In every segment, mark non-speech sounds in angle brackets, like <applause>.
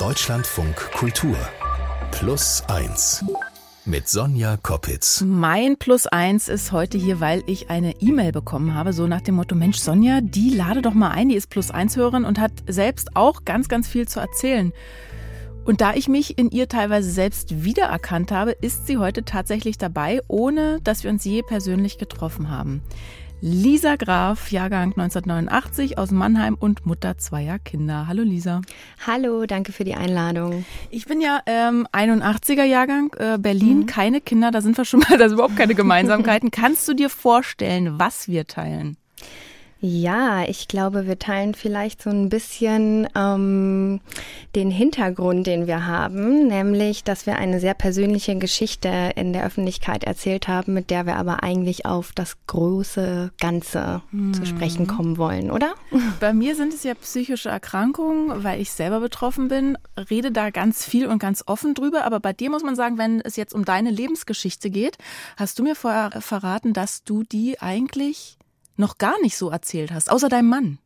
Deutschlandfunk Kultur Plus 1 mit Sonja Koppitz. Mein Plus eins ist heute hier, weil ich eine E-Mail bekommen habe, so nach dem Motto: Mensch, Sonja, die lade doch mal ein, die ist Plus eins Hörerin und hat selbst auch ganz, ganz viel zu erzählen. Und da ich mich in ihr teilweise selbst wiedererkannt habe, ist sie heute tatsächlich dabei, ohne dass wir uns je persönlich getroffen haben. Lisa Graf, Jahrgang 1989 aus Mannheim und Mutter zweier Kinder. Hallo Lisa. Hallo, danke für die Einladung. Ich bin ja ähm, 81er Jahrgang, äh, Berlin, mhm. keine Kinder, da sind wir schon mal, da sind überhaupt keine Gemeinsamkeiten. Kannst du dir vorstellen, was wir teilen? Ja, ich glaube, wir teilen vielleicht so ein bisschen ähm, den Hintergrund, den wir haben, nämlich, dass wir eine sehr persönliche Geschichte in der Öffentlichkeit erzählt haben, mit der wir aber eigentlich auf das große Ganze hm. zu sprechen kommen wollen, oder? Bei mir sind es ja psychische Erkrankungen, weil ich selber betroffen bin, rede da ganz viel und ganz offen drüber, aber bei dir muss man sagen, wenn es jetzt um deine Lebensgeschichte geht, hast du mir vorher verraten, dass du die eigentlich noch gar nicht so erzählt hast, außer deinem Mann.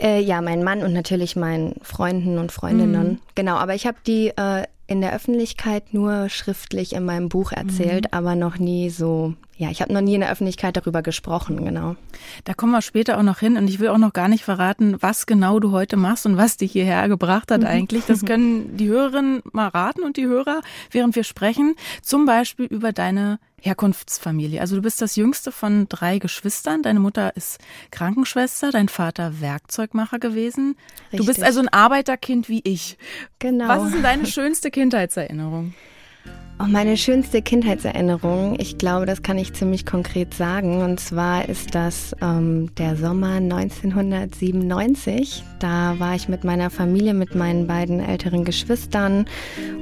Äh, ja, mein Mann und natürlich meinen Freunden und Freundinnen. Mhm. Genau, aber ich habe die äh, in der Öffentlichkeit nur schriftlich in meinem Buch erzählt, mhm. aber noch nie so, ja, ich habe noch nie in der Öffentlichkeit darüber gesprochen, genau. Da kommen wir später auch noch hin und ich will auch noch gar nicht verraten, was genau du heute machst und was dich hierher gebracht hat mhm. eigentlich. Das <laughs> können die Hörerinnen mal raten und die Hörer, während wir sprechen, zum Beispiel über deine Herkunftsfamilie. Also du bist das jüngste von drei Geschwistern. Deine Mutter ist Krankenschwester, dein Vater Werkzeugmacher gewesen. Richtig. Du bist also ein Arbeiterkind wie ich. Genau. Was ist denn deine schönste Kindheitserinnerung? Oh, meine schönste Kindheitserinnerung, ich glaube, das kann ich ziemlich konkret sagen. Und zwar ist das ähm, der Sommer 1997. Da war ich mit meiner Familie, mit meinen beiden älteren Geschwistern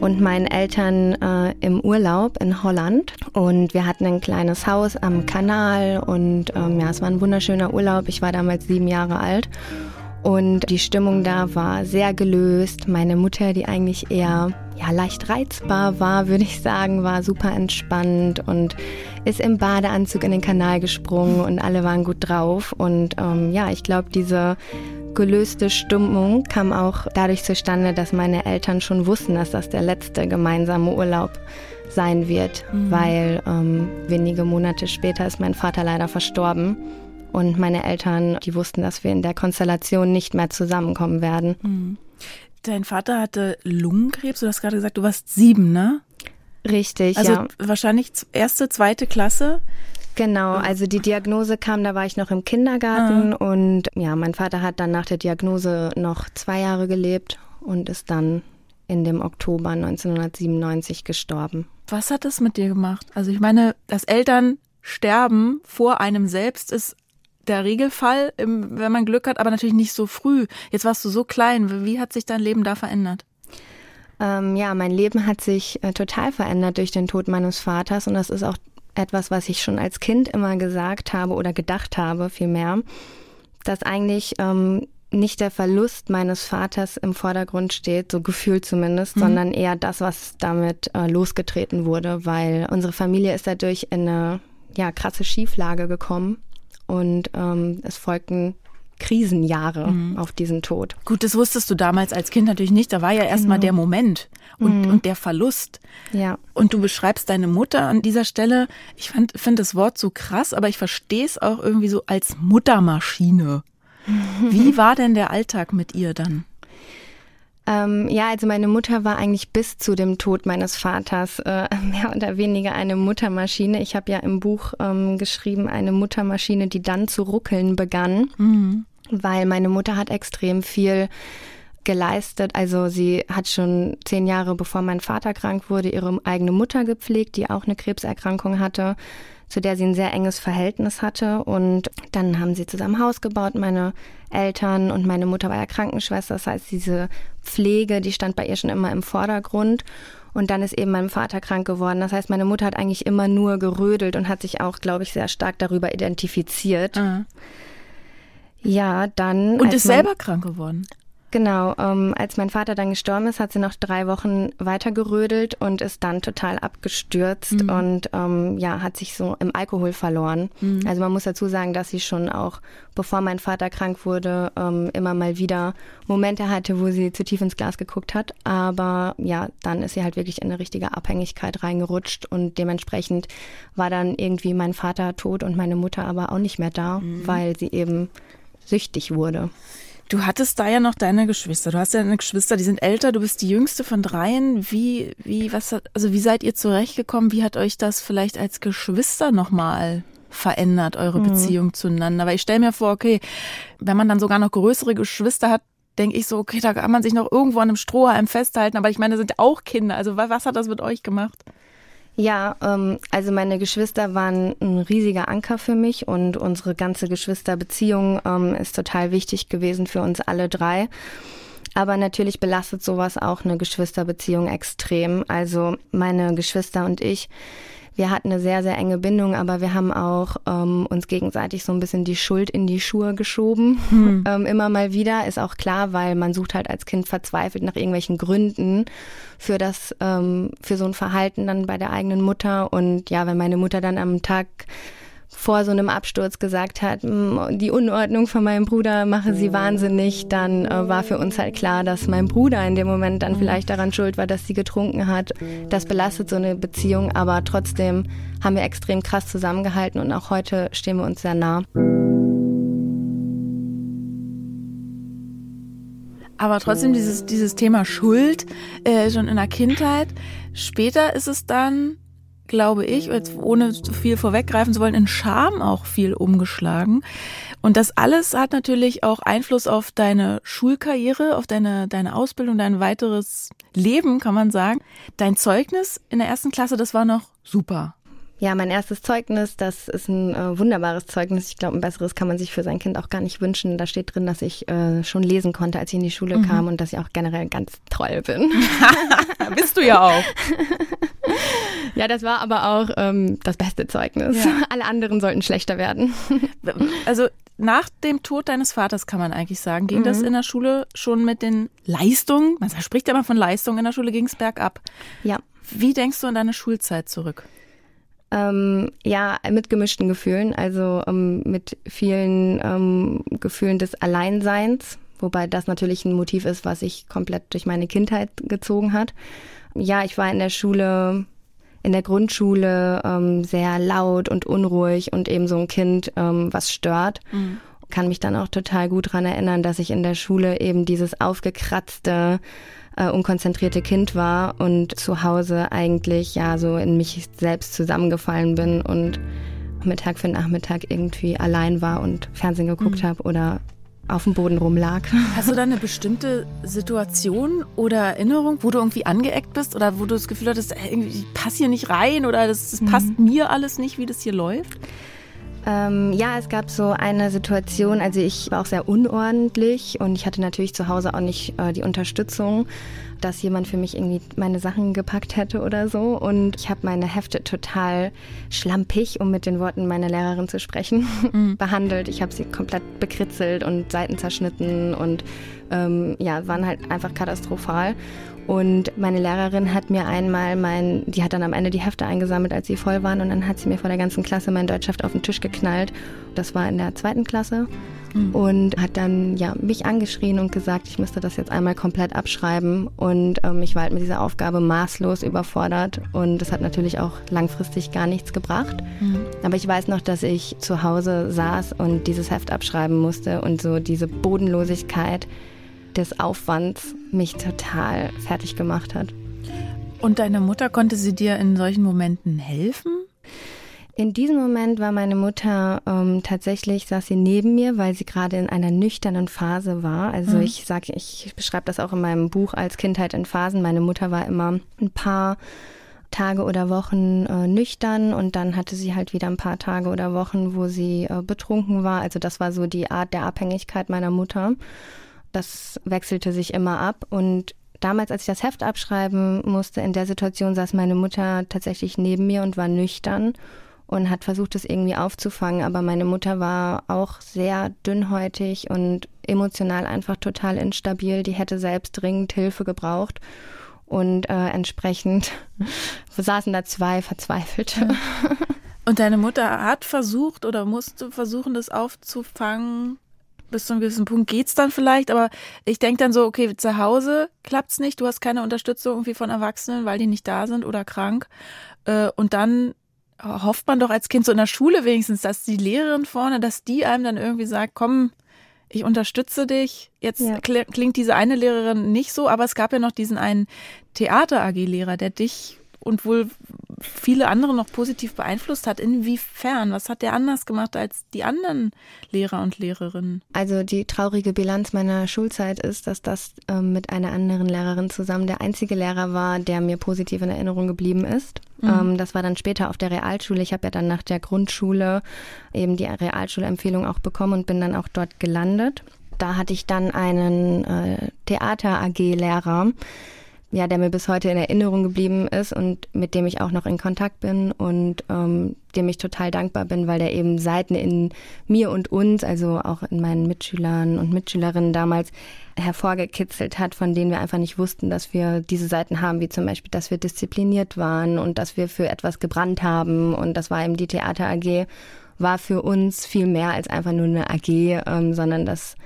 und meinen Eltern äh, im Urlaub in Holland. Und wir hatten ein kleines Haus am Kanal und ähm, ja, es war ein wunderschöner Urlaub. Ich war damals sieben Jahre alt. Und die Stimmung da war sehr gelöst. Meine Mutter, die eigentlich eher ja, leicht reizbar war, würde ich sagen, war super entspannt und ist im Badeanzug in den Kanal gesprungen und alle waren gut drauf. Und ähm, ja, ich glaube, diese gelöste Stimmung kam auch dadurch zustande, dass meine Eltern schon wussten, dass das der letzte gemeinsame Urlaub sein wird, mhm. weil ähm, wenige Monate später ist mein Vater leider verstorben. Und meine Eltern, die wussten, dass wir in der Konstellation nicht mehr zusammenkommen werden. Mhm. Dein Vater hatte Lungenkrebs. Du hast gerade gesagt, du warst sieben, ne? Richtig, also ja. wahrscheinlich erste, zweite Klasse. Genau, also die Diagnose kam, da war ich noch im Kindergarten ah. und ja, mein Vater hat dann nach der Diagnose noch zwei Jahre gelebt und ist dann in dem Oktober 1997 gestorben. Was hat das mit dir gemacht? Also ich meine, dass Eltern sterben vor einem selbst ist der Regelfall, wenn man Glück hat, aber natürlich nicht so früh. Jetzt warst du so klein. Wie hat sich dein Leben da verändert? Ähm, ja, mein Leben hat sich äh, total verändert durch den Tod meines Vaters und das ist auch etwas, was ich schon als Kind immer gesagt habe oder gedacht habe, vielmehr, dass eigentlich ähm, nicht der Verlust meines Vaters im Vordergrund steht, so gefühlt zumindest, mhm. sondern eher das, was damit äh, losgetreten wurde, weil unsere Familie ist dadurch in eine ja, krasse Schieflage gekommen und ähm, es folgten Krisenjahre mhm. auf diesen Tod. Gut, das wusstest du damals als Kind natürlich nicht. Da war ja erstmal genau. der Moment und, mhm. und der Verlust. Ja. Und du beschreibst deine Mutter an dieser Stelle. Ich finde das Wort so krass, aber ich verstehe es auch irgendwie so als Muttermaschine. <laughs> Wie war denn der Alltag mit ihr dann? Ähm, ja, also meine Mutter war eigentlich bis zu dem Tod meines Vaters äh, <laughs> mehr oder weniger eine Muttermaschine. Ich habe ja im Buch ähm, geschrieben, eine Muttermaschine, die dann zu ruckeln begann, mhm. weil meine Mutter hat extrem viel geleistet. Also sie hat schon zehn Jahre bevor mein Vater krank wurde, ihre eigene Mutter gepflegt, die auch eine Krebserkrankung hatte zu der sie ein sehr enges Verhältnis hatte. Und dann haben sie zusammen Haus gebaut, meine Eltern und meine Mutter war ja Krankenschwester. Das heißt, diese Pflege, die stand bei ihr schon immer im Vordergrund. Und dann ist eben mein Vater krank geworden. Das heißt, meine Mutter hat eigentlich immer nur gerödelt und hat sich auch, glaube ich, sehr stark darüber identifiziert. Mhm. Ja, dann. Und ist selber krank geworden? Genau, ähm, als mein Vater dann gestorben ist, hat sie noch drei Wochen weitergerödelt und ist dann total abgestürzt mhm. und ähm, ja, hat sich so im Alkohol verloren. Mhm. Also man muss dazu sagen, dass sie schon auch, bevor mein Vater krank wurde, ähm, immer mal wieder Momente hatte, wo sie zu tief ins Glas geguckt hat. Aber ja, dann ist sie halt wirklich in eine richtige Abhängigkeit reingerutscht und dementsprechend war dann irgendwie mein Vater tot und meine Mutter aber auch nicht mehr da, mhm. weil sie eben süchtig wurde. Du hattest da ja noch deine Geschwister. Du hast ja eine Geschwister, die sind älter. Du bist die jüngste von dreien. Wie, wie, was, also wie seid ihr zurechtgekommen? Wie hat euch das vielleicht als Geschwister nochmal verändert, eure mhm. Beziehung zueinander? Weil ich stelle mir vor, okay, wenn man dann sogar noch größere Geschwister hat, denke ich so, okay, da kann man sich noch irgendwo an einem Strohhalm festhalten. Aber ich meine, das sind auch Kinder. Also was hat das mit euch gemacht? Ja, ähm, also meine Geschwister waren ein riesiger Anker für mich und unsere ganze Geschwisterbeziehung ähm, ist total wichtig gewesen für uns alle drei. Aber natürlich belastet sowas auch eine Geschwisterbeziehung extrem. Also meine Geschwister und ich, wir hatten eine sehr, sehr enge Bindung, aber wir haben auch ähm, uns gegenseitig so ein bisschen die Schuld in die Schuhe geschoben. Hm. Ähm, immer mal wieder, ist auch klar, weil man sucht halt als Kind verzweifelt nach irgendwelchen Gründen für das, ähm, für so ein Verhalten dann bei der eigenen Mutter. Und ja, wenn meine Mutter dann am Tag vor so einem Absturz gesagt hat, die Unordnung von meinem Bruder mache sie wahnsinnig, dann äh, war für uns halt klar, dass mein Bruder in dem Moment dann vielleicht daran schuld war, dass sie getrunken hat. Das belastet so eine Beziehung, aber trotzdem haben wir extrem krass zusammengehalten und auch heute stehen wir uns sehr nah. Aber trotzdem dieses, dieses Thema Schuld äh, schon in der Kindheit. Später ist es dann glaube ich, jetzt ohne zu viel vorweggreifen zu wollen, in Scham auch viel umgeschlagen. Und das alles hat natürlich auch Einfluss auf deine Schulkarriere, auf deine, deine Ausbildung, dein weiteres Leben, kann man sagen. Dein Zeugnis in der ersten Klasse, das war noch super. Ja, mein erstes Zeugnis, das ist ein äh, wunderbares Zeugnis. Ich glaube, ein besseres kann man sich für sein Kind auch gar nicht wünschen. Da steht drin, dass ich äh, schon lesen konnte, als ich in die Schule mhm. kam und dass ich auch generell ganz toll bin. <laughs> Bist du ja auch. <laughs> ja, das war aber auch ähm, das beste Zeugnis. Ja. Alle anderen sollten schlechter werden. <laughs> also nach dem Tod deines Vaters kann man eigentlich sagen, ging mhm. das in der Schule schon mit den Leistungen, man spricht ja immer von Leistungen, in der Schule ging es bergab. Ja. Wie denkst du an deine Schulzeit zurück? Ähm, ja, mit gemischten Gefühlen, also ähm, mit vielen ähm, Gefühlen des Alleinseins, wobei das natürlich ein Motiv ist, was sich komplett durch meine Kindheit gezogen hat. Ja, ich war in der Schule, in der Grundschule ähm, sehr laut und unruhig und eben so ein Kind, ähm, was stört. Mhm. Kann mich dann auch total gut daran erinnern, dass ich in der Schule eben dieses aufgekratzte, äh, unkonzentrierte Kind war und zu Hause eigentlich ja so in mich selbst zusammengefallen bin und mit Tag für Nachmittag irgendwie allein war und Fernsehen geguckt mhm. habe oder auf dem Boden rumlag. <laughs> Hast du da eine bestimmte Situation oder Erinnerung, wo du irgendwie angeeckt bist oder wo du das Gefühl hattest, ich passe hier nicht rein oder das, das passt mhm. mir alles nicht, wie das hier läuft? Ähm, ja, es gab so eine Situation, also ich war auch sehr unordentlich und ich hatte natürlich zu Hause auch nicht äh, die Unterstützung, dass jemand für mich irgendwie meine Sachen gepackt hätte oder so. Und ich habe meine Hefte total schlampig, um mit den Worten meiner Lehrerin zu sprechen, <laughs> mhm. behandelt. Ich habe sie komplett bekritzelt und Seiten zerschnitten und ähm, ja, waren halt einfach katastrophal. Und meine Lehrerin hat mir einmal mein, die hat dann am Ende die Hefte eingesammelt, als sie voll waren, und dann hat sie mir vor der ganzen Klasse mein Deutschheft auf den Tisch geknallt. Das war in der zweiten Klasse. Mhm. Und hat dann ja mich angeschrien und gesagt, ich müsste das jetzt einmal komplett abschreiben. Und ähm, ich war halt mit dieser Aufgabe maßlos überfordert. Und das hat natürlich auch langfristig gar nichts gebracht. Mhm. Aber ich weiß noch, dass ich zu Hause saß und dieses Heft abschreiben musste und so diese Bodenlosigkeit des Aufwands mich total fertig gemacht hat. Und deine Mutter, konnte sie dir in solchen Momenten helfen? In diesem Moment war meine Mutter ähm, tatsächlich, saß sie neben mir, weil sie gerade in einer nüchternen Phase war. Also mhm. ich sage, ich beschreibe das auch in meinem Buch als Kindheit in Phasen. Meine Mutter war immer ein paar Tage oder Wochen äh, nüchtern und dann hatte sie halt wieder ein paar Tage oder Wochen, wo sie äh, betrunken war. Also das war so die Art der Abhängigkeit meiner Mutter. Das wechselte sich immer ab und damals, als ich das Heft abschreiben musste, in der Situation saß meine Mutter tatsächlich neben mir und war nüchtern und hat versucht, es irgendwie aufzufangen. Aber meine Mutter war auch sehr dünnhäutig und emotional einfach total instabil. Die hätte selbst dringend Hilfe gebraucht. Und äh, entsprechend <laughs> saßen da zwei Verzweifelte. <laughs> Und deine Mutter hat versucht oder musste versuchen, das aufzufangen. Bis zu einem gewissen Punkt geht's dann vielleicht, aber ich denke dann so, okay, zu Hause klappt's nicht, du hast keine Unterstützung irgendwie von Erwachsenen, weil die nicht da sind oder krank. Äh, und dann hofft man doch als Kind so in der Schule wenigstens, dass die Lehrerin vorne, dass die einem dann irgendwie sagt, komm, ich unterstütze dich. Jetzt ja. klingt diese eine Lehrerin nicht so, aber es gab ja noch diesen einen Theater-AG-Lehrer, der dich und wohl viele andere noch positiv beeinflusst hat. Inwiefern? Was hat der anders gemacht als die anderen Lehrer und Lehrerinnen? Also die traurige Bilanz meiner Schulzeit ist, dass das ähm, mit einer anderen Lehrerin zusammen der einzige Lehrer war, der mir positiv in Erinnerung geblieben ist. Mhm. Ähm, das war dann später auf der Realschule. Ich habe ja dann nach der Grundschule eben die Realschulempfehlung auch bekommen und bin dann auch dort gelandet. Da hatte ich dann einen äh, Theater-AG-Lehrer, ja, der mir bis heute in Erinnerung geblieben ist und mit dem ich auch noch in Kontakt bin und ähm, dem ich total dankbar bin, weil der eben Seiten in mir und uns, also auch in meinen Mitschülern und Mitschülerinnen damals hervorgekitzelt hat, von denen wir einfach nicht wussten, dass wir diese Seiten haben, wie zum Beispiel, dass wir diszipliniert waren und dass wir für etwas gebrannt haben. Und das war eben die Theater AG, war für uns viel mehr als einfach nur eine AG, ähm, sondern das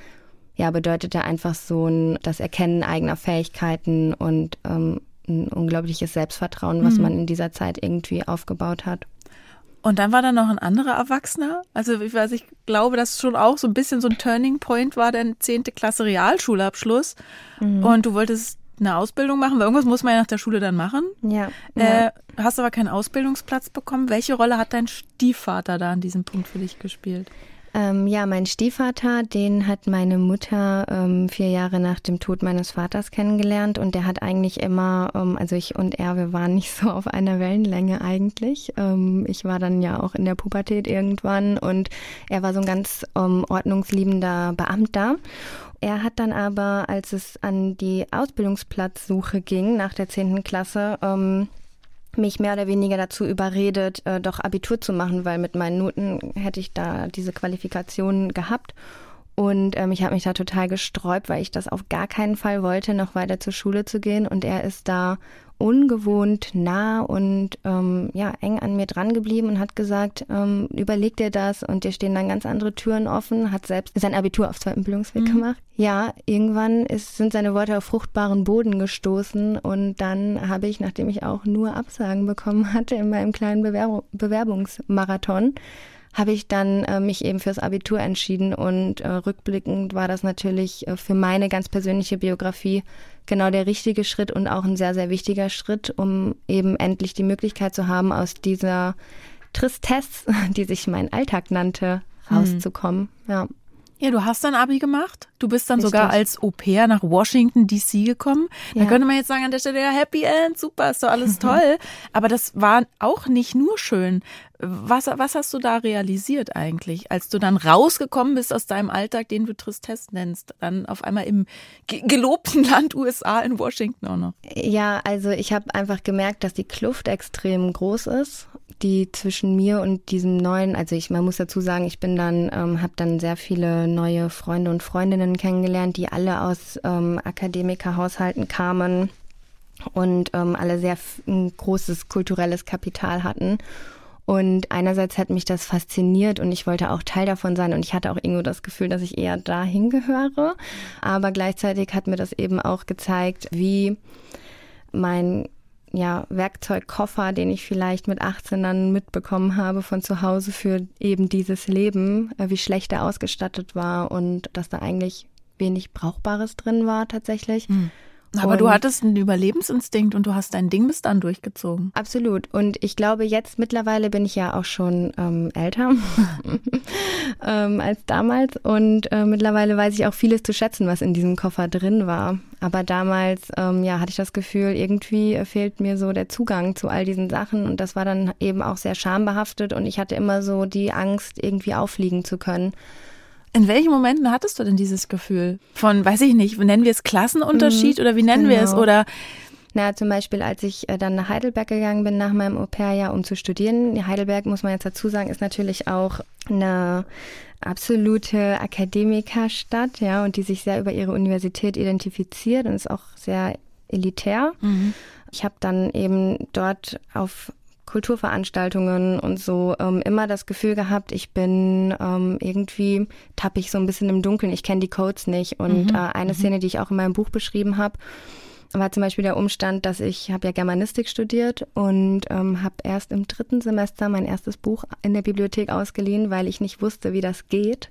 ja, bedeutete einfach so ein, das Erkennen eigener Fähigkeiten und ähm, ein unglaubliches Selbstvertrauen, was mhm. man in dieser Zeit irgendwie aufgebaut hat. Und dann war da noch ein anderer Erwachsener. Also ich weiß, ich glaube, dass schon auch so ein bisschen so ein Turning Point war, der 10. Klasse Realschulabschluss. Mhm. Und du wolltest eine Ausbildung machen, weil irgendwas muss man ja nach der Schule dann machen. Ja. Äh, ja. Hast aber keinen Ausbildungsplatz bekommen. Welche Rolle hat dein Stiefvater da an diesem Punkt für dich gespielt? Ähm, ja, mein Stiefvater, den hat meine Mutter ähm, vier Jahre nach dem Tod meines Vaters kennengelernt und der hat eigentlich immer, ähm, also ich und er, wir waren <laughs> nicht so auf einer Wellenlänge eigentlich. Ähm, ich war dann ja auch in der Pubertät irgendwann und er war so ein ganz ähm, ordnungsliebender Beamter. Er hat dann aber, als es an die Ausbildungsplatzsuche ging nach der zehnten Klasse, ähm, mich mehr oder weniger dazu überredet, äh, doch Abitur zu machen, weil mit meinen Noten hätte ich da diese Qualifikationen gehabt. Und ähm, ich habe mich da total gesträubt, weil ich das auf gar keinen Fall wollte, noch weiter zur Schule zu gehen. Und er ist da ungewohnt nah und ähm, ja eng an mir dran geblieben und hat gesagt, ähm, überleg dir das und dir stehen dann ganz andere Türen offen, hat selbst sein Abitur auf zweiten Bildungsweg mhm. gemacht. Ja, irgendwann ist, sind seine Worte auf fruchtbaren Boden gestoßen und dann habe ich, nachdem ich auch nur Absagen bekommen hatte in meinem kleinen Bewerb Bewerbungsmarathon, habe ich dann äh, mich eben fürs Abitur entschieden und äh, rückblickend war das natürlich äh, für meine ganz persönliche Biografie genau der richtige Schritt und auch ein sehr, sehr wichtiger Schritt, um eben endlich die Möglichkeit zu haben, aus dieser Tristesse, <laughs> die sich mein Alltag nannte, hm. rauszukommen. Hm. Ja. Ja, du hast dann Abi gemacht. Du bist dann Richtig. sogar als Au pair nach Washington DC gekommen. Ja. Da könnte man jetzt sagen an der Stelle, ja, Happy End, super, ist doch alles <laughs> toll. Aber das war auch nicht nur schön. Was, was hast du da realisiert eigentlich, als du dann rausgekommen bist aus deinem Alltag, den du Tristesse nennst, dann auf einmal im gelobten Land USA in Washington auch noch? Ja, also ich habe einfach gemerkt, dass die Kluft extrem groß ist, die zwischen mir und diesem neuen, also ich, man muss dazu sagen, ich bin dann, ähm, habe dann sehr viele neue Freunde und Freundinnen kennengelernt, die alle aus ähm, Akademikerhaushalten kamen und ähm, alle sehr ein großes kulturelles Kapital hatten. Und einerseits hat mich das fasziniert und ich wollte auch Teil davon sein und ich hatte auch irgendwo das Gefühl, dass ich eher dahin gehöre. Aber gleichzeitig hat mir das eben auch gezeigt, wie mein ja, Werkzeugkoffer, den ich vielleicht mit 18 dann mitbekommen habe von zu Hause für eben dieses Leben, äh, wie schlecht er ausgestattet war und dass da eigentlich wenig Brauchbares drin war tatsächlich. Mhm. Aber und du hattest einen Überlebensinstinkt und du hast dein Ding bis dann durchgezogen. Absolut. Und ich glaube, jetzt mittlerweile bin ich ja auch schon ähm, älter <laughs> ähm, als damals. Und äh, mittlerweile weiß ich auch vieles zu schätzen, was in diesem Koffer drin war. Aber damals, ähm, ja, hatte ich das Gefühl, irgendwie fehlt mir so der Zugang zu all diesen Sachen. Und das war dann eben auch sehr schambehaftet. Und ich hatte immer so die Angst, irgendwie auffliegen zu können. In welchen Momenten hattest du denn dieses Gefühl? Von, weiß ich nicht, nennen wir es Klassenunterschied mhm, oder wie nennen genau. wir es? Genau. Oder Na, zum Beispiel, als ich äh, dann nach Heidelberg gegangen bin nach meinem Au-pair-Jahr, um zu studieren. Heidelberg, muss man jetzt dazu sagen, ist natürlich auch eine absolute Akademikerstadt, ja, und die sich sehr über ihre Universität identifiziert und ist auch sehr elitär. Mhm. Ich habe dann eben dort auf Kulturveranstaltungen und so ähm, immer das Gefühl gehabt, ich bin ähm, irgendwie tappe ich so ein bisschen im Dunkeln, ich kenne die Codes nicht. Und mhm. äh, eine mhm. Szene, die ich auch in meinem Buch beschrieben habe, war zum Beispiel der Umstand, dass ich habe ja Germanistik studiert und ähm, habe erst im dritten Semester mein erstes Buch in der Bibliothek ausgeliehen, weil ich nicht wusste, wie das geht.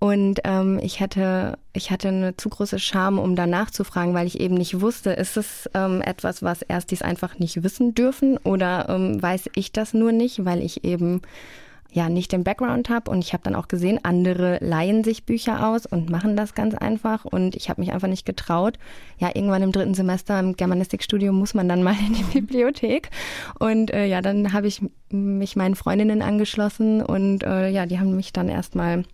Und ähm, ich hatte, ich hatte eine zu große Scham, um danach zu fragen, weil ich eben nicht wusste, ist es ähm, etwas, was Erstis einfach nicht wissen dürfen? Oder ähm, weiß ich das nur nicht, weil ich eben ja nicht den Background habe und ich habe dann auch gesehen, andere leihen sich Bücher aus und machen das ganz einfach. Und ich habe mich einfach nicht getraut. Ja, irgendwann im dritten Semester im Germanistikstudium muss man dann mal in die <laughs> Bibliothek. Und äh, ja, dann habe ich mich meinen Freundinnen angeschlossen und äh, ja, die haben mich dann erstmal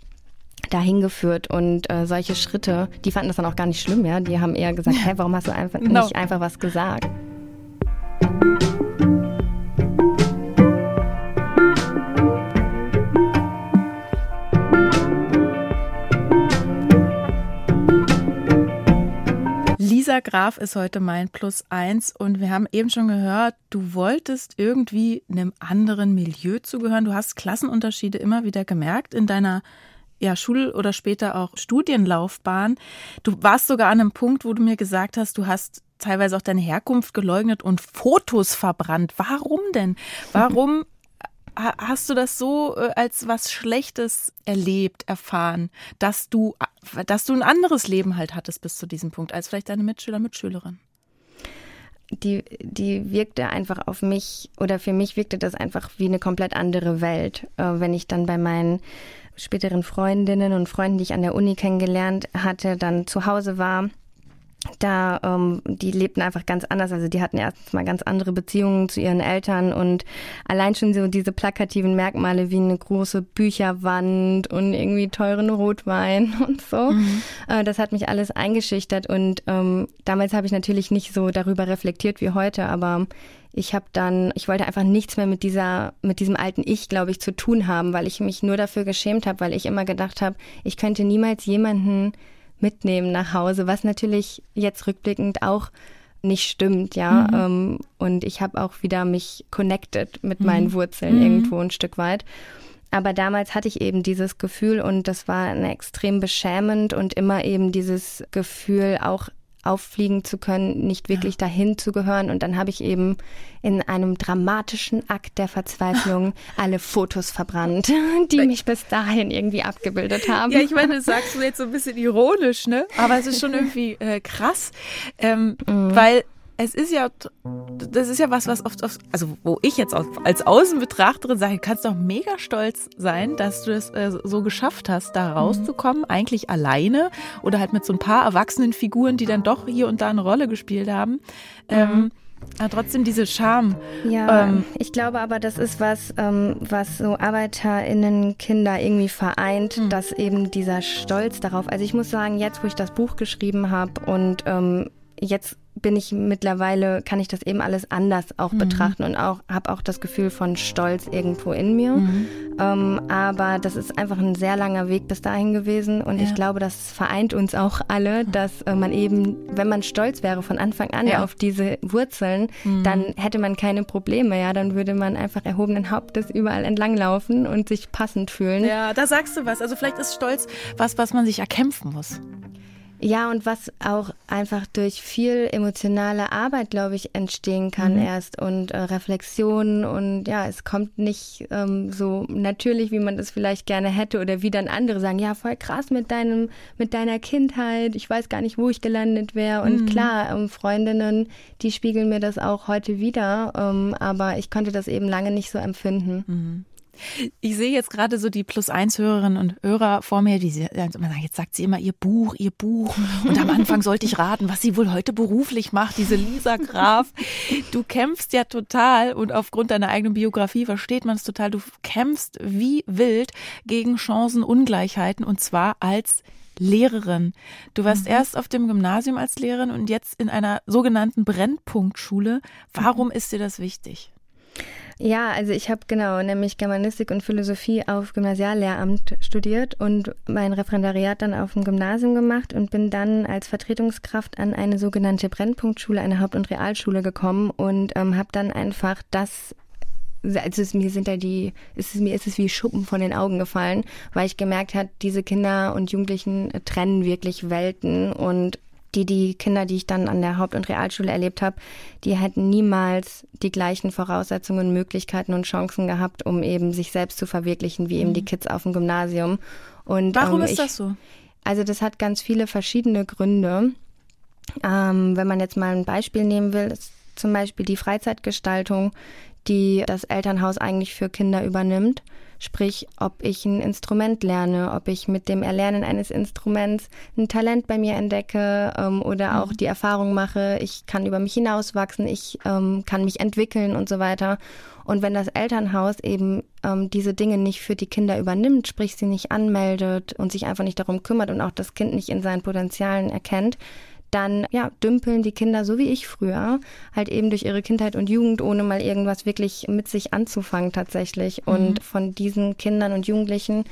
dahin geführt und äh, solche Schritte, die fanden das dann auch gar nicht schlimm, ja. Die haben eher gesagt, hä, warum hast du einfach no. nicht einfach was gesagt? Lisa Graf ist heute mein Plus eins und wir haben eben schon gehört, du wolltest irgendwie einem anderen Milieu zugehören. Du hast Klassenunterschiede immer wieder gemerkt in deiner ja, Schul- oder später auch Studienlaufbahn. Du warst sogar an einem Punkt, wo du mir gesagt hast, du hast teilweise auch deine Herkunft geleugnet und Fotos verbrannt. Warum denn? Warum <laughs> hast du das so äh, als was Schlechtes erlebt, erfahren, dass du, dass du ein anderes Leben halt hattest bis zu diesem Punkt als vielleicht deine Mitschüler, Mitschülerin? Die, die wirkte einfach auf mich oder für mich wirkte das einfach wie eine komplett andere Welt, äh, wenn ich dann bei meinen späteren Freundinnen und Freunden, die ich an der Uni kennengelernt hatte, dann zu Hause war da, ähm, die lebten einfach ganz anders. Also die hatten erstens mal ganz andere Beziehungen zu ihren Eltern und allein schon so diese plakativen Merkmale wie eine große Bücherwand und irgendwie teuren Rotwein <laughs> und so. Mhm. Äh, das hat mich alles eingeschüchtert und ähm, damals habe ich natürlich nicht so darüber reflektiert wie heute, aber ich habe dann, ich wollte einfach nichts mehr mit dieser, mit diesem alten Ich, glaube ich, zu tun haben, weil ich mich nur dafür geschämt habe, weil ich immer gedacht habe, ich könnte niemals jemanden mitnehmen nach Hause, was natürlich jetzt rückblickend auch nicht stimmt, ja. Mhm. Ähm, und ich habe auch wieder mich connected mit mhm. meinen Wurzeln mhm. irgendwo ein Stück weit. Aber damals hatte ich eben dieses Gefühl und das war extrem beschämend und immer eben dieses Gefühl, auch auffliegen zu können, nicht wirklich ja. dahin zu gehören. Und dann habe ich eben in einem dramatischen Akt der Verzweiflung <laughs> alle Fotos verbrannt, <laughs> die mich bis dahin irgendwie abgebildet haben. Ja, ich meine, das sagst du jetzt so ein bisschen ironisch, ne? Aber es ist schon <laughs> irgendwie äh, krass, ähm, mhm. weil es ist ja, das ist ja was, was oft, oft also wo ich jetzt als Außenbetrachterin sage, kannst doch mega stolz sein, dass du es äh, so geschafft hast, da rauszukommen, mhm. eigentlich alleine oder halt mit so ein paar erwachsenen Figuren, die dann doch hier und da eine Rolle gespielt haben. Mhm. Ähm, aber trotzdem diese Scham. Ja, ähm, ich glaube aber, das ist was, ähm, was so ArbeiterInnen, Kinder irgendwie vereint, mhm. dass eben dieser Stolz darauf, also ich muss sagen, jetzt, wo ich das Buch geschrieben habe und ähm, jetzt bin ich mittlerweile, kann ich das eben alles anders auch mhm. betrachten und auch habe auch das Gefühl von Stolz irgendwo in mir. Mhm. Ähm, aber das ist einfach ein sehr langer Weg bis dahin gewesen und ja. ich glaube, das vereint uns auch alle, dass äh, man eben, wenn man stolz wäre von Anfang an ja. auf diese Wurzeln, mhm. dann hätte man keine Probleme, ja, dann würde man einfach erhobenen Hauptes überall entlanglaufen und sich passend fühlen. Ja, da sagst du was. Also vielleicht ist Stolz was, was man sich erkämpfen muss. Ja, und was auch einfach durch viel emotionale Arbeit, glaube ich, entstehen kann mhm. erst und äh, Reflexion und ja, es kommt nicht ähm, so natürlich, wie man das vielleicht gerne hätte oder wie dann andere sagen, ja, voll krass mit deinem, mit deiner Kindheit, ich weiß gar nicht, wo ich gelandet wäre. Und mhm. klar, ähm, Freundinnen, die spiegeln mir das auch heute wieder, ähm, aber ich konnte das eben lange nicht so empfinden. Mhm. Ich sehe jetzt gerade so die Plus-Eins-Hörerinnen und Hörer vor mir, die sagen, jetzt sagt sie immer ihr Buch, ihr Buch. Und am Anfang sollte ich raten, was sie wohl heute beruflich macht, diese Lisa Graf. Du kämpfst ja total und aufgrund deiner eigenen Biografie versteht man es total. Du kämpfst wie wild gegen Chancenungleichheiten und zwar als Lehrerin. Du warst mhm. erst auf dem Gymnasium als Lehrerin und jetzt in einer sogenannten Brennpunktschule. Warum mhm. ist dir das wichtig? Ja, also ich habe genau nämlich Germanistik und Philosophie auf Gymnasiallehramt studiert und mein Referendariat dann auf dem Gymnasium gemacht und bin dann als Vertretungskraft an eine sogenannte Brennpunktschule, eine Haupt- und Realschule gekommen und ähm, habe dann einfach das also es, mir sind da die, es ist, mir ist es wie Schuppen von den Augen gefallen, weil ich gemerkt habe, diese Kinder und Jugendlichen trennen wirklich Welten und die, die Kinder, die ich dann an der Haupt- und Realschule erlebt habe, die hätten niemals die gleichen Voraussetzungen, Möglichkeiten und Chancen gehabt, um eben sich selbst zu verwirklichen, wie eben die mhm. Kids auf dem Gymnasium. Und, Warum ähm, ist ich, das so? Also das hat ganz viele verschiedene Gründe. Ähm, wenn man jetzt mal ein Beispiel nehmen will, ist zum Beispiel die Freizeitgestaltung, die das Elternhaus eigentlich für Kinder übernimmt. Sprich, ob ich ein Instrument lerne, ob ich mit dem Erlernen eines Instruments ein Talent bei mir entdecke ähm, oder auch mhm. die Erfahrung mache, ich kann über mich hinauswachsen, ich ähm, kann mich entwickeln und so weiter. Und wenn das Elternhaus eben ähm, diese Dinge nicht für die Kinder übernimmt, sprich sie nicht anmeldet und sich einfach nicht darum kümmert und auch das Kind nicht in seinen Potenzialen erkennt, dann ja, dümpeln die Kinder so wie ich früher, halt eben durch ihre Kindheit und Jugend, ohne mal irgendwas wirklich mit sich anzufangen tatsächlich. Mhm. Und von diesen Kindern und Jugendlichen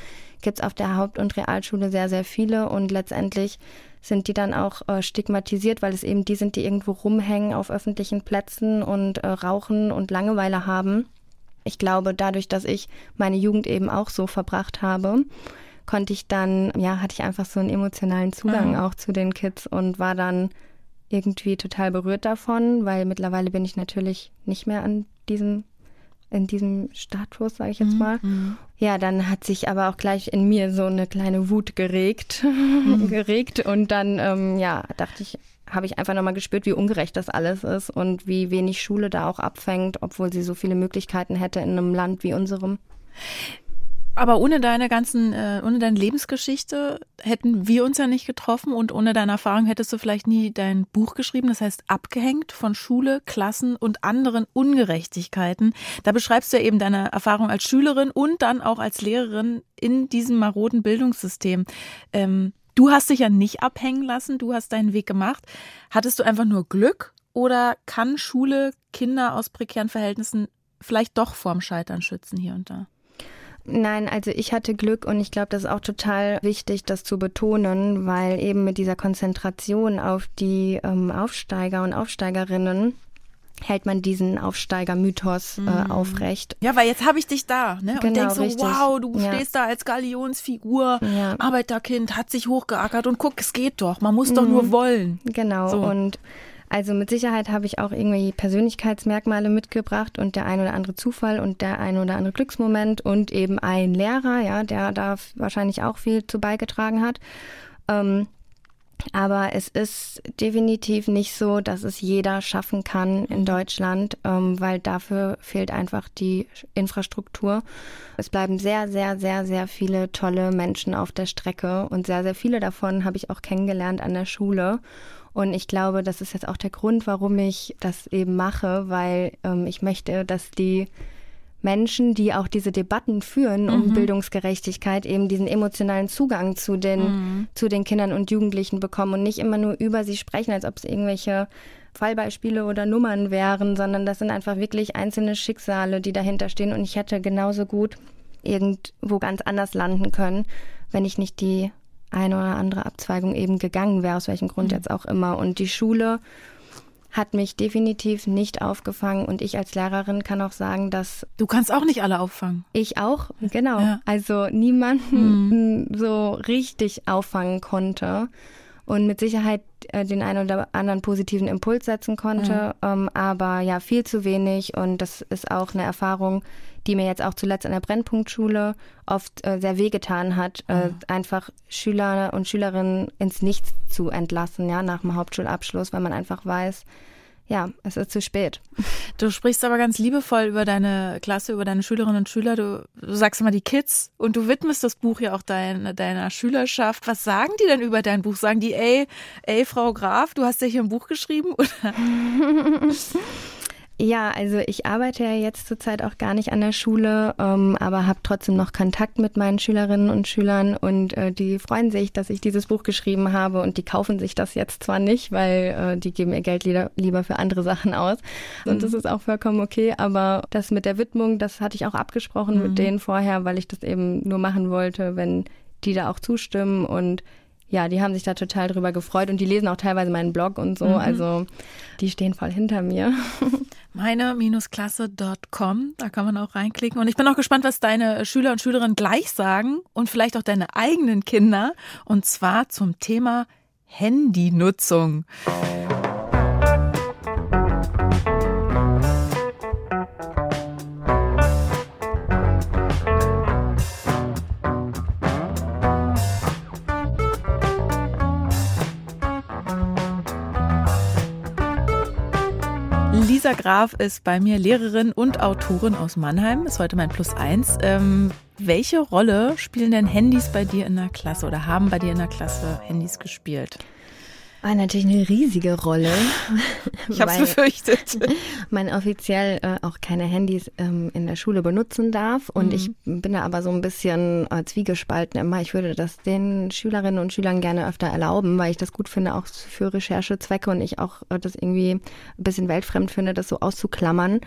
gibt es auf der Haupt- und Realschule sehr, sehr viele und letztendlich sind die dann auch äh, stigmatisiert, weil es eben die sind, die irgendwo rumhängen auf öffentlichen Plätzen und äh, rauchen und Langeweile haben. Ich glaube, dadurch, dass ich meine Jugend eben auch so verbracht habe, konnte ich dann, ja, hatte ich einfach so einen emotionalen Zugang mhm. auch zu den Kids und war dann irgendwie total berührt davon, weil mittlerweile bin ich natürlich nicht mehr an diesem in diesem Status, sage ich jetzt mhm, mal. Mhm. Ja, dann hat sich aber auch gleich in mir so eine kleine Wut geregt, mhm. <laughs> geregt und dann, ähm, ja, dachte ich, habe ich einfach nochmal gespürt, wie ungerecht das alles ist und wie wenig Schule da auch abfängt, obwohl sie so viele Möglichkeiten hätte in einem Land wie unserem. Aber ohne deine ganzen, äh, ohne deine Lebensgeschichte hätten wir uns ja nicht getroffen und ohne deine Erfahrung hättest du vielleicht nie dein Buch geschrieben. Das heißt, abgehängt von Schule, Klassen und anderen Ungerechtigkeiten. Da beschreibst du ja eben deine Erfahrung als Schülerin und dann auch als Lehrerin in diesem maroden Bildungssystem. Ähm, du hast dich ja nicht abhängen lassen, du hast deinen Weg gemacht. Hattest du einfach nur Glück oder kann Schule Kinder aus prekären Verhältnissen vielleicht doch vorm Scheitern schützen hier und da? Nein, also ich hatte Glück und ich glaube, das ist auch total wichtig, das zu betonen, weil eben mit dieser Konzentration auf die ähm, Aufsteiger und Aufsteigerinnen hält man diesen Aufsteiger-Mythos äh, mhm. aufrecht. Ja, weil jetzt habe ich dich da, ne? Genau, und denkst so, richtig. wow, du ja. stehst da als Galionsfigur, ja. Arbeiterkind, hat sich hochgeackert und guck, es geht doch, man muss mhm. doch nur wollen. Genau, so. und also mit Sicherheit habe ich auch irgendwie Persönlichkeitsmerkmale mitgebracht und der ein oder andere Zufall und der ein oder andere Glücksmoment und eben ein Lehrer, ja, der da wahrscheinlich auch viel zu beigetragen hat. Ähm, aber es ist definitiv nicht so, dass es jeder schaffen kann in Deutschland, ähm, weil dafür fehlt einfach die Infrastruktur. Es bleiben sehr, sehr, sehr, sehr viele tolle Menschen auf der Strecke und sehr, sehr viele davon habe ich auch kennengelernt an der Schule. Und ich glaube, das ist jetzt auch der Grund, warum ich das eben mache, weil ähm, ich möchte, dass die Menschen, die auch diese Debatten führen um mhm. Bildungsgerechtigkeit, eben diesen emotionalen Zugang zu den, mhm. zu den Kindern und Jugendlichen bekommen und nicht immer nur über sie sprechen, als ob es irgendwelche Fallbeispiele oder Nummern wären, sondern das sind einfach wirklich einzelne Schicksale, die dahinter stehen. Und ich hätte genauso gut irgendwo ganz anders landen können, wenn ich nicht die eine oder andere Abzweigung eben gegangen wäre, aus welchem Grund mhm. jetzt auch immer. Und die Schule hat mich definitiv nicht aufgefangen und ich als Lehrerin kann auch sagen, dass du kannst auch nicht alle auffangen. Ich auch, genau. Ja. Also niemanden mhm. so richtig auffangen konnte und mit Sicherheit äh, den einen oder anderen positiven Impuls setzen konnte, mhm. ähm, aber ja viel zu wenig und das ist auch eine Erfahrung, die mir jetzt auch zuletzt an der Brennpunktschule oft äh, sehr wehgetan hat, äh, mhm. einfach Schüler und Schülerinnen ins Nichts zu entlassen, ja, nach dem Hauptschulabschluss, weil man einfach weiß, ja, es ist zu spät. <laughs> Du sprichst aber ganz liebevoll über deine Klasse, über deine Schülerinnen und Schüler. Du, du sagst immer die Kids und du widmest das Buch ja auch dein, deiner Schülerschaft. Was sagen die denn über dein Buch? Sagen die, ey, ey, Frau Graf, du hast ja hier ein Buch geschrieben? Oder? <laughs> Ja, also ich arbeite ja jetzt zurzeit auch gar nicht an der Schule, ähm, aber habe trotzdem noch Kontakt mit meinen Schülerinnen und Schülern und äh, die freuen sich, dass ich dieses Buch geschrieben habe und die kaufen sich das jetzt zwar nicht, weil äh, die geben ihr Geld lieber, lieber für andere Sachen aus mhm. und das ist auch vollkommen okay, aber das mit der Widmung, das hatte ich auch abgesprochen mhm. mit denen vorher, weil ich das eben nur machen wollte, wenn die da auch zustimmen und ja, die haben sich da total drüber gefreut und die lesen auch teilweise meinen Blog und so. Mhm. Also die stehen voll hinter mir. <laughs> Meine-Klasse.com, da kann man auch reinklicken. Und ich bin auch gespannt, was deine Schüler und Schülerinnen gleich sagen und vielleicht auch deine eigenen Kinder. Und zwar zum Thema Handynutzung. Lisa Graf ist bei mir Lehrerin und Autorin aus Mannheim, ist heute mein Plus eins. Ähm, welche Rolle spielen denn Handys bei dir in der Klasse oder haben bei dir in der Klasse Handys gespielt? War natürlich eine riesige Rolle. <laughs> Ich habe es befürchtet. <laughs> Man offiziell äh, auch keine Handys ähm, in der Schule benutzen darf. Und mhm. ich bin da aber so ein bisschen äh, zwiegespalten immer. Ich würde das den Schülerinnen und Schülern gerne öfter erlauben, weil ich das gut finde, auch für Recherchezwecke und ich auch äh, das irgendwie ein bisschen weltfremd finde, das so auszuklammern.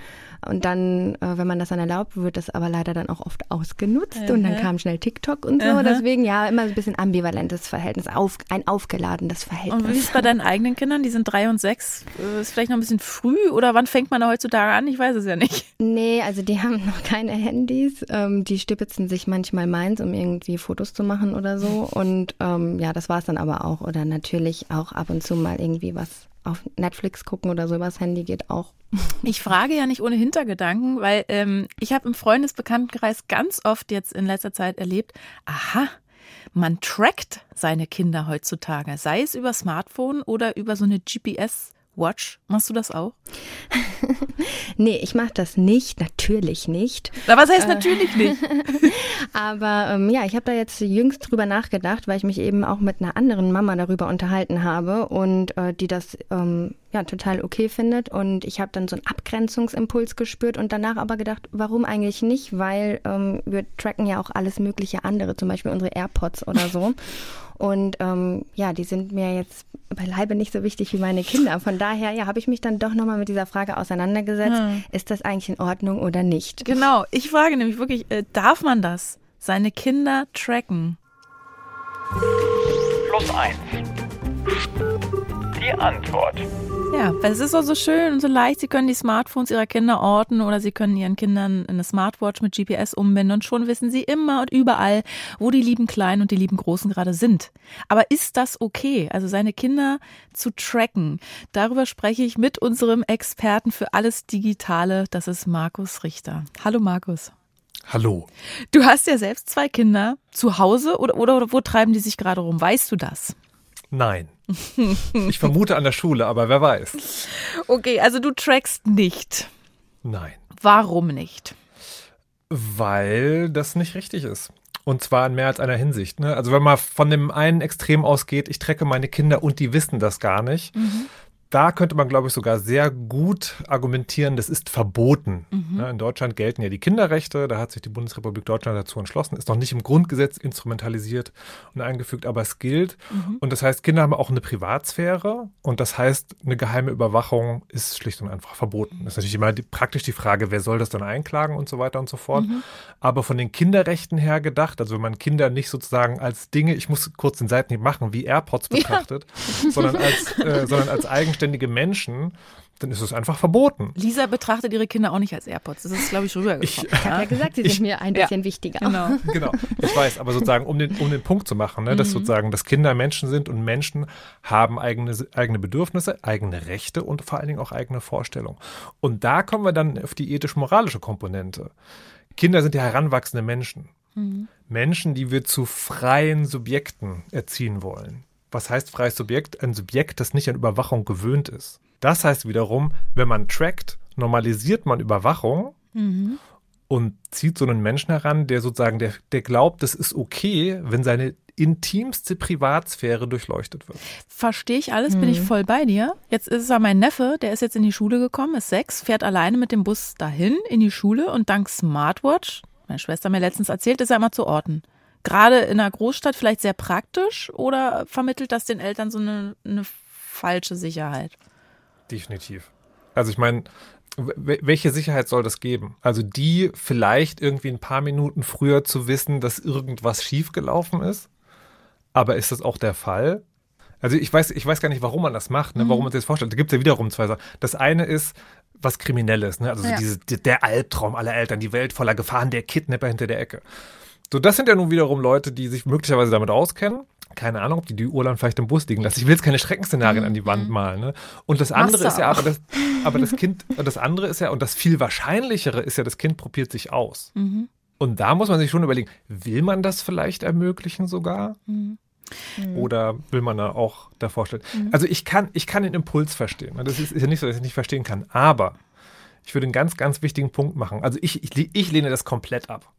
Und dann, äh, wenn man das dann erlaubt, wird das aber leider dann auch oft ausgenutzt. Mhm. Und dann kam schnell TikTok und so. Mhm. Deswegen ja, immer so ein bisschen ambivalentes Verhältnis, auf, ein aufgeladenes Verhältnis es bei deinen eigenen Kindern? Die sind drei und sechs. Äh, ist vielleicht noch ein bisschen früh oder wann fängt man da heutzutage an? Ich weiß es ja nicht. Nee, also die haben noch keine Handys. Ähm, die stipitzen sich manchmal meins, um irgendwie Fotos zu machen oder so. Und ähm, ja, das war es dann aber auch. Oder natürlich auch ab und zu mal irgendwie was auf Netflix gucken oder so übers Handy geht auch. Ich frage ja nicht ohne Hintergedanken, weil ähm, ich habe im Freundesbekanntenkreis ganz oft jetzt in letzter Zeit erlebt, aha, man trackt seine Kinder heutzutage, sei es über Smartphone oder über so eine GPS Watch. Machst du das auch? <laughs> nee, ich mache das nicht, natürlich nicht. Na, was heißt äh, natürlich nicht? <laughs> Aber ähm, ja, ich habe da jetzt jüngst drüber nachgedacht, weil ich mich eben auch mit einer anderen Mama darüber unterhalten habe und äh, die das ähm, ja total okay findet. Und ich habe dann so einen Abgrenzungsimpuls gespürt und danach aber gedacht, warum eigentlich nicht? Weil ähm, wir tracken ja auch alles mögliche andere, zum Beispiel unsere AirPods oder so. <laughs> Und ähm, ja, die sind mir jetzt beileibe nicht so wichtig wie meine Kinder. Von daher, ja, habe ich mich dann doch nochmal mit dieser Frage auseinandergesetzt. Hm. Ist das eigentlich in Ordnung oder nicht? Genau, ich frage nämlich wirklich, äh, darf man das? Seine Kinder tracken? Plus eins. Die Antwort. Ja, weil es ist auch so schön und so leicht. Sie können die Smartphones ihrer Kinder orten oder sie können ihren Kindern eine Smartwatch mit GPS umbinden und schon wissen sie immer und überall, wo die lieben Kleinen und die lieben Großen gerade sind. Aber ist das okay? Also seine Kinder zu tracken? Darüber spreche ich mit unserem Experten für alles Digitale. Das ist Markus Richter. Hallo Markus. Hallo. Du hast ja selbst zwei Kinder zu Hause oder, oder, oder wo treiben die sich gerade rum? Weißt du das? Nein. <laughs> Ich vermute an der Schule, aber wer weiß. Okay, also du trackst nicht. Nein. Warum nicht? Weil das nicht richtig ist. Und zwar in mehr als einer Hinsicht. Ne? Also wenn man von dem einen Extrem ausgeht, ich trecke meine Kinder und die wissen das gar nicht, mhm da könnte man, glaube ich, sogar sehr gut argumentieren, das ist verboten. Mhm. Ja, in Deutschland gelten ja die Kinderrechte, da hat sich die Bundesrepublik Deutschland dazu entschlossen, ist noch nicht im Grundgesetz instrumentalisiert und eingefügt, aber es gilt. Mhm. Und das heißt, Kinder haben auch eine Privatsphäre und das heißt, eine geheime Überwachung ist schlicht und einfach verboten. Das ist natürlich immer die, praktisch die Frage, wer soll das dann einklagen und so weiter und so fort. Mhm. Aber von den Kinderrechten her gedacht, also wenn man Kinder nicht sozusagen als Dinge, ich muss kurz den Seitenhieb machen, wie AirPods betrachtet, ja. sondern als, äh, sondern als <laughs> eigen eigenständige Menschen, dann ist es einfach verboten. Lisa betrachtet ihre Kinder auch nicht als AirPods. Das ist, glaube ich, rübergekommen. Ich, habe ja <laughs> gesagt, sie sind ich, mir ein bisschen ja, wichtiger. Genau. <laughs> genau. Ich weiß, aber sozusagen, um den, um den Punkt zu machen, ne, dass mhm. sozusagen, dass Kinder Menschen sind und Menschen haben eigene, eigene Bedürfnisse, eigene Rechte und vor allen Dingen auch eigene Vorstellungen. Und da kommen wir dann auf die ethisch-moralische Komponente. Kinder sind ja heranwachsende Menschen. Mhm. Menschen, die wir zu freien Subjekten erziehen wollen. Was heißt freies Subjekt? Ein Subjekt, das nicht an Überwachung gewöhnt ist. Das heißt wiederum, wenn man trackt, normalisiert man Überwachung mhm. und zieht so einen Menschen heran, der sozusagen, der, der glaubt, das ist okay, wenn seine intimste Privatsphäre durchleuchtet wird. Verstehe ich alles, bin ich mhm. voll bei dir. Jetzt ist es ja mein Neffe, der ist jetzt in die Schule gekommen, ist sechs, fährt alleine mit dem Bus dahin in die Schule und dank Smartwatch, meine Schwester mir letztens erzählt, ist er immer zu orten. Gerade in einer Großstadt vielleicht sehr praktisch oder vermittelt das den Eltern so eine, eine falsche Sicherheit? Definitiv. Also ich meine, welche Sicherheit soll das geben? Also die vielleicht irgendwie ein paar Minuten früher zu wissen, dass irgendwas schiefgelaufen ist? Aber ist das auch der Fall? Also ich weiß, ich weiß gar nicht, warum man das macht, ne? warum mhm. man sich das vorstellt. Da gibt es ja wiederum zwei Sachen. Das eine ist was Kriminelles, ne? also so ja. diese, der Albtraum aller Eltern, die Welt voller Gefahren, der Kidnapper hinter der Ecke. So, das sind ja nun wiederum Leute, die sich möglicherweise damit auskennen. Keine Ahnung, ob die die dann vielleicht im Bus liegen lassen. Ich will jetzt keine Schreckensszenarien mhm. an die Wand mhm. malen. Ne? Und das andere ist ja aber das, aber das Kind, das andere ist ja, und das viel wahrscheinlichere ist ja, das Kind probiert sich aus. Mhm. Und da muss man sich schon überlegen, will man das vielleicht ermöglichen sogar? Mhm. mhm. Oder will man da auch davor stellen? Mhm. Also ich kann, ich kann den Impuls verstehen. Das ist, ist ja nicht so, dass ich nicht verstehen kann. Aber ich würde einen ganz, ganz wichtigen Punkt machen. Also ich, ich, ich lehne das komplett ab.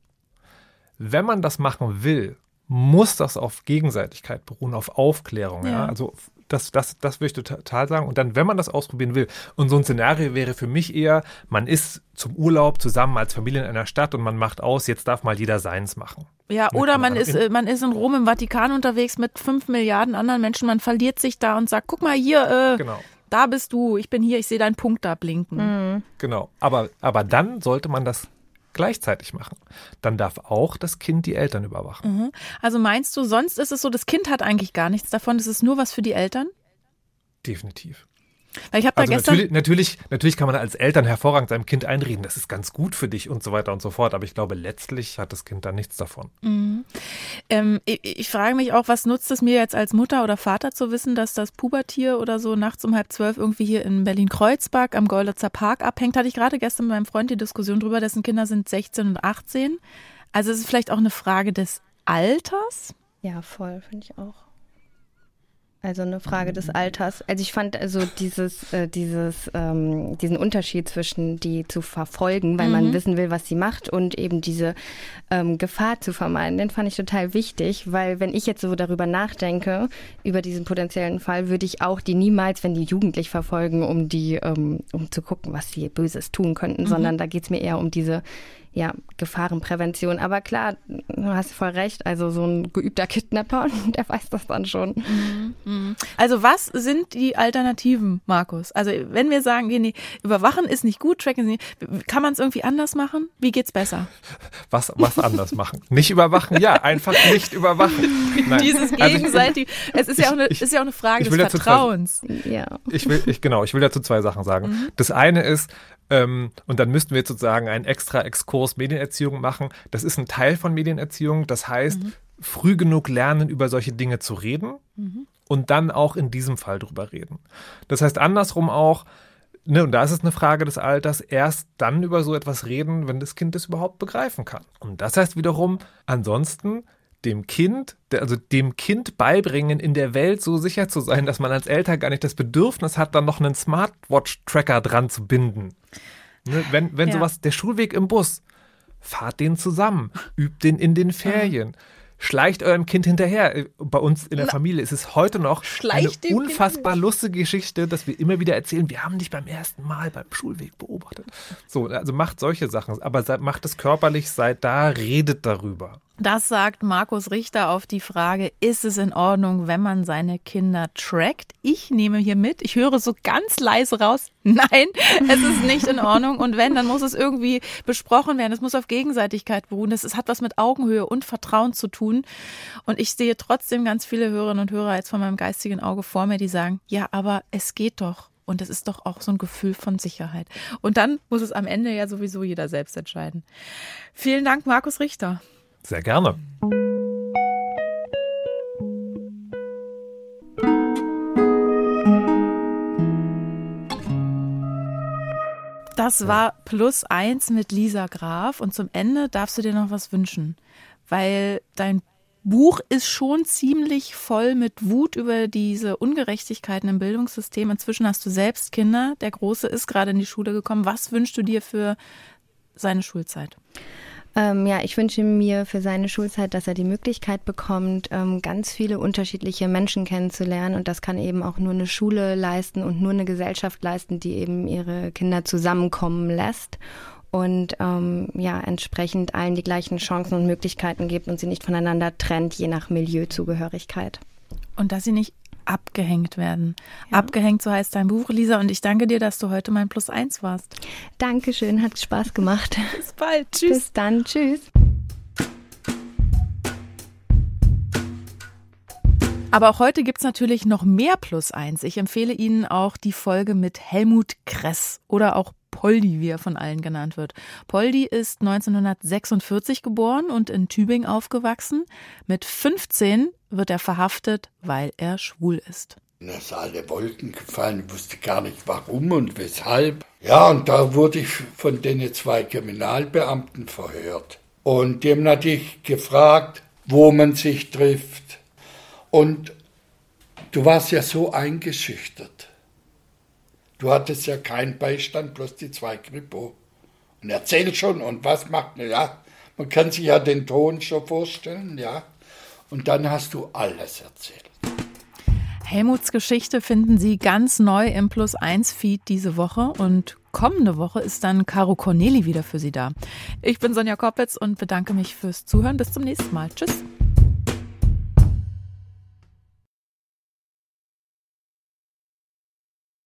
Wenn man das machen will, muss das auf Gegenseitigkeit beruhen, auf Aufklärung. Ja. ja? Also das, das, das würde ich total sagen. Und dann, wenn man das ausprobieren will, und so ein Szenario wäre für mich eher, man ist zum Urlaub zusammen als Familie in einer Stadt und man macht aus, jetzt darf mal jeder seins machen. Ja, oder man ist, äh, man ist in Rom im Vatikan unterwegs mit fünf Milliarden anderen Menschen, man verliert sich da und sagt, guck mal hier, äh, genau. da bist du, ich bin hier, ich sehe deinen Punkt da blinken. Mhm. Genau, aber, aber dann sollte man das gleichzeitig machen. Dann darf auch das Kind die Eltern überwachen. Mhm. Also meinst du, sonst ist es so, das Kind hat eigentlich gar nichts davon, das ist nur was für die Eltern? Definitiv. Weil ich habe da also gestern natürlich, natürlich, natürlich kann man als Eltern hervorragend seinem Kind einreden, das ist ganz gut für dich und so weiter und so fort. Aber ich glaube, letztlich hat das Kind da nichts davon. Mhm. Ähm, ich, ich, frage mich auch, was nutzt es mir jetzt als Mutter oder Vater zu wissen, dass das Pubertier oder so nachts um halb zwölf irgendwie hier in Berlin-Kreuzberg am Golditzer Park abhängt? Hatte ich gerade gestern mit meinem Freund die Diskussion drüber, dessen Kinder sind 16 und 18. Also es ist vielleicht auch eine Frage des Alters. Ja, voll, finde ich auch. Also eine Frage des Alters. Also ich fand also dieses, äh, dieses, ähm, diesen Unterschied zwischen die zu verfolgen, weil mhm. man wissen will, was sie macht und eben diese ähm, Gefahr zu vermeiden, den fand ich total wichtig, weil wenn ich jetzt so darüber nachdenke, über diesen potenziellen Fall, würde ich auch die niemals, wenn die jugendlich verfolgen, um die, ähm, um zu gucken, was sie Böses tun könnten, mhm. sondern da geht es mir eher um diese ja, Gefahrenprävention. Aber klar, du hast voll recht. Also so ein geübter Kidnapper, <laughs> der weiß das dann schon. Mhm, mhm. Also was sind die Alternativen, Markus? Also wenn wir sagen, nee, überwachen ist nicht gut, tracken ist nicht, kann man es irgendwie anders machen? Wie geht's besser? Was, was anders machen? Nicht überwachen? Ja, einfach nicht überwachen. <laughs> Nein. Dieses gegenseitig, also es ist ja, auch eine, ich, ist ja auch eine Frage des Vertrauens. Zwei, ja. Ich will, ich, genau, ich will dazu zwei Sachen sagen. Mhm. Das eine ist, ähm, und dann müssten wir jetzt sozusagen einen extra Exkurs Medienerziehung machen. Das ist ein Teil von Medienerziehung. Das heißt, mhm. früh genug lernen, über solche Dinge zu reden mhm. und dann auch in diesem Fall drüber reden. Das heißt andersrum auch, ne, und da ist es eine Frage des Alters, erst dann über so etwas reden, wenn das Kind es überhaupt begreifen kann. Und das heißt wiederum, ansonsten dem Kind, also dem Kind beibringen, in der Welt so sicher zu sein, dass man als Eltern gar nicht das Bedürfnis hat, dann noch einen Smartwatch-Tracker dran zu binden. Ne, wenn wenn ja. sowas, der Schulweg im Bus, fahrt den zusammen, übt den in den Ferien. Schleicht eurem Kind hinterher. Bei uns in der Familie ist es heute noch Schleicht eine unfassbar kind lustige Geschichte, dass wir immer wieder erzählen, wir haben dich beim ersten Mal beim Schulweg beobachtet. So, also macht solche Sachen, aber macht es körperlich, seid da, redet darüber. Das sagt Markus Richter auf die Frage, ist es in Ordnung, wenn man seine Kinder trackt? Ich nehme hier mit, ich höre so ganz leise raus, <laughs> nein, es ist nicht in Ordnung. Und wenn, dann muss es irgendwie besprochen werden. Es muss auf Gegenseitigkeit beruhen. Es hat was mit Augenhöhe und Vertrauen zu tun. Und ich sehe trotzdem ganz viele Hörerinnen und Hörer jetzt von meinem geistigen Auge vor mir, die sagen, ja, aber es geht doch. Und es ist doch auch so ein Gefühl von Sicherheit. Und dann muss es am Ende ja sowieso jeder selbst entscheiden. Vielen Dank, Markus Richter. Sehr gerne. Das war plus eins mit Lisa Graf und zum Ende darfst du dir noch was wünschen, weil dein Buch ist schon ziemlich voll mit Wut über diese Ungerechtigkeiten im Bildungssystem. Inzwischen hast du selbst Kinder. Der Große ist gerade in die Schule gekommen. Was wünschst du dir für seine Schulzeit? Ähm, ja, ich wünsche mir für seine Schulzeit, dass er die Möglichkeit bekommt, ähm, ganz viele unterschiedliche Menschen kennenzulernen. Und das kann eben auch nur eine Schule leisten und nur eine Gesellschaft leisten, die eben ihre Kinder zusammenkommen lässt und ähm, ja entsprechend allen die gleichen Chancen und Möglichkeiten gibt und sie nicht voneinander trennt, je nach Milieuzugehörigkeit. Und dass sie nicht abgehängt werden. Ja. Abgehängt, so heißt dein Buch, Lisa. Und ich danke dir, dass du heute mein Plus eins warst. Dankeschön, hat Spaß gemacht. <laughs> Bis bald. Tschüss. Bis dann. Tschüss. Aber auch heute gibt es natürlich noch mehr Plus eins. Ich empfehle Ihnen auch die Folge mit Helmut Kress oder auch Poldi, wie er von allen genannt wird. Poldi ist 1946 geboren und in Tübingen aufgewachsen. Mit 15 wird er verhaftet, weil er schwul ist. Mir ist alle Wolken gefallen, ich wusste gar nicht warum und weshalb. Ja, und da wurde ich von den zwei Kriminalbeamten verhört. Und die haben natürlich gefragt, wo man sich trifft. Und du warst ja so eingeschüchtert. Du hattest ja keinen Beistand, bloß die zwei Kripo. Und erzähl schon, und was macht man, ja, man kann sich ja den Ton schon vorstellen, ja. Und dann hast du alles erzählt. Helmuts Geschichte finden Sie ganz neu im Plus 1 Feed diese Woche und kommende Woche ist dann Caro Corneli wieder für Sie da. Ich bin Sonja Koppitz und bedanke mich fürs Zuhören. Bis zum nächsten Mal. Tschüss.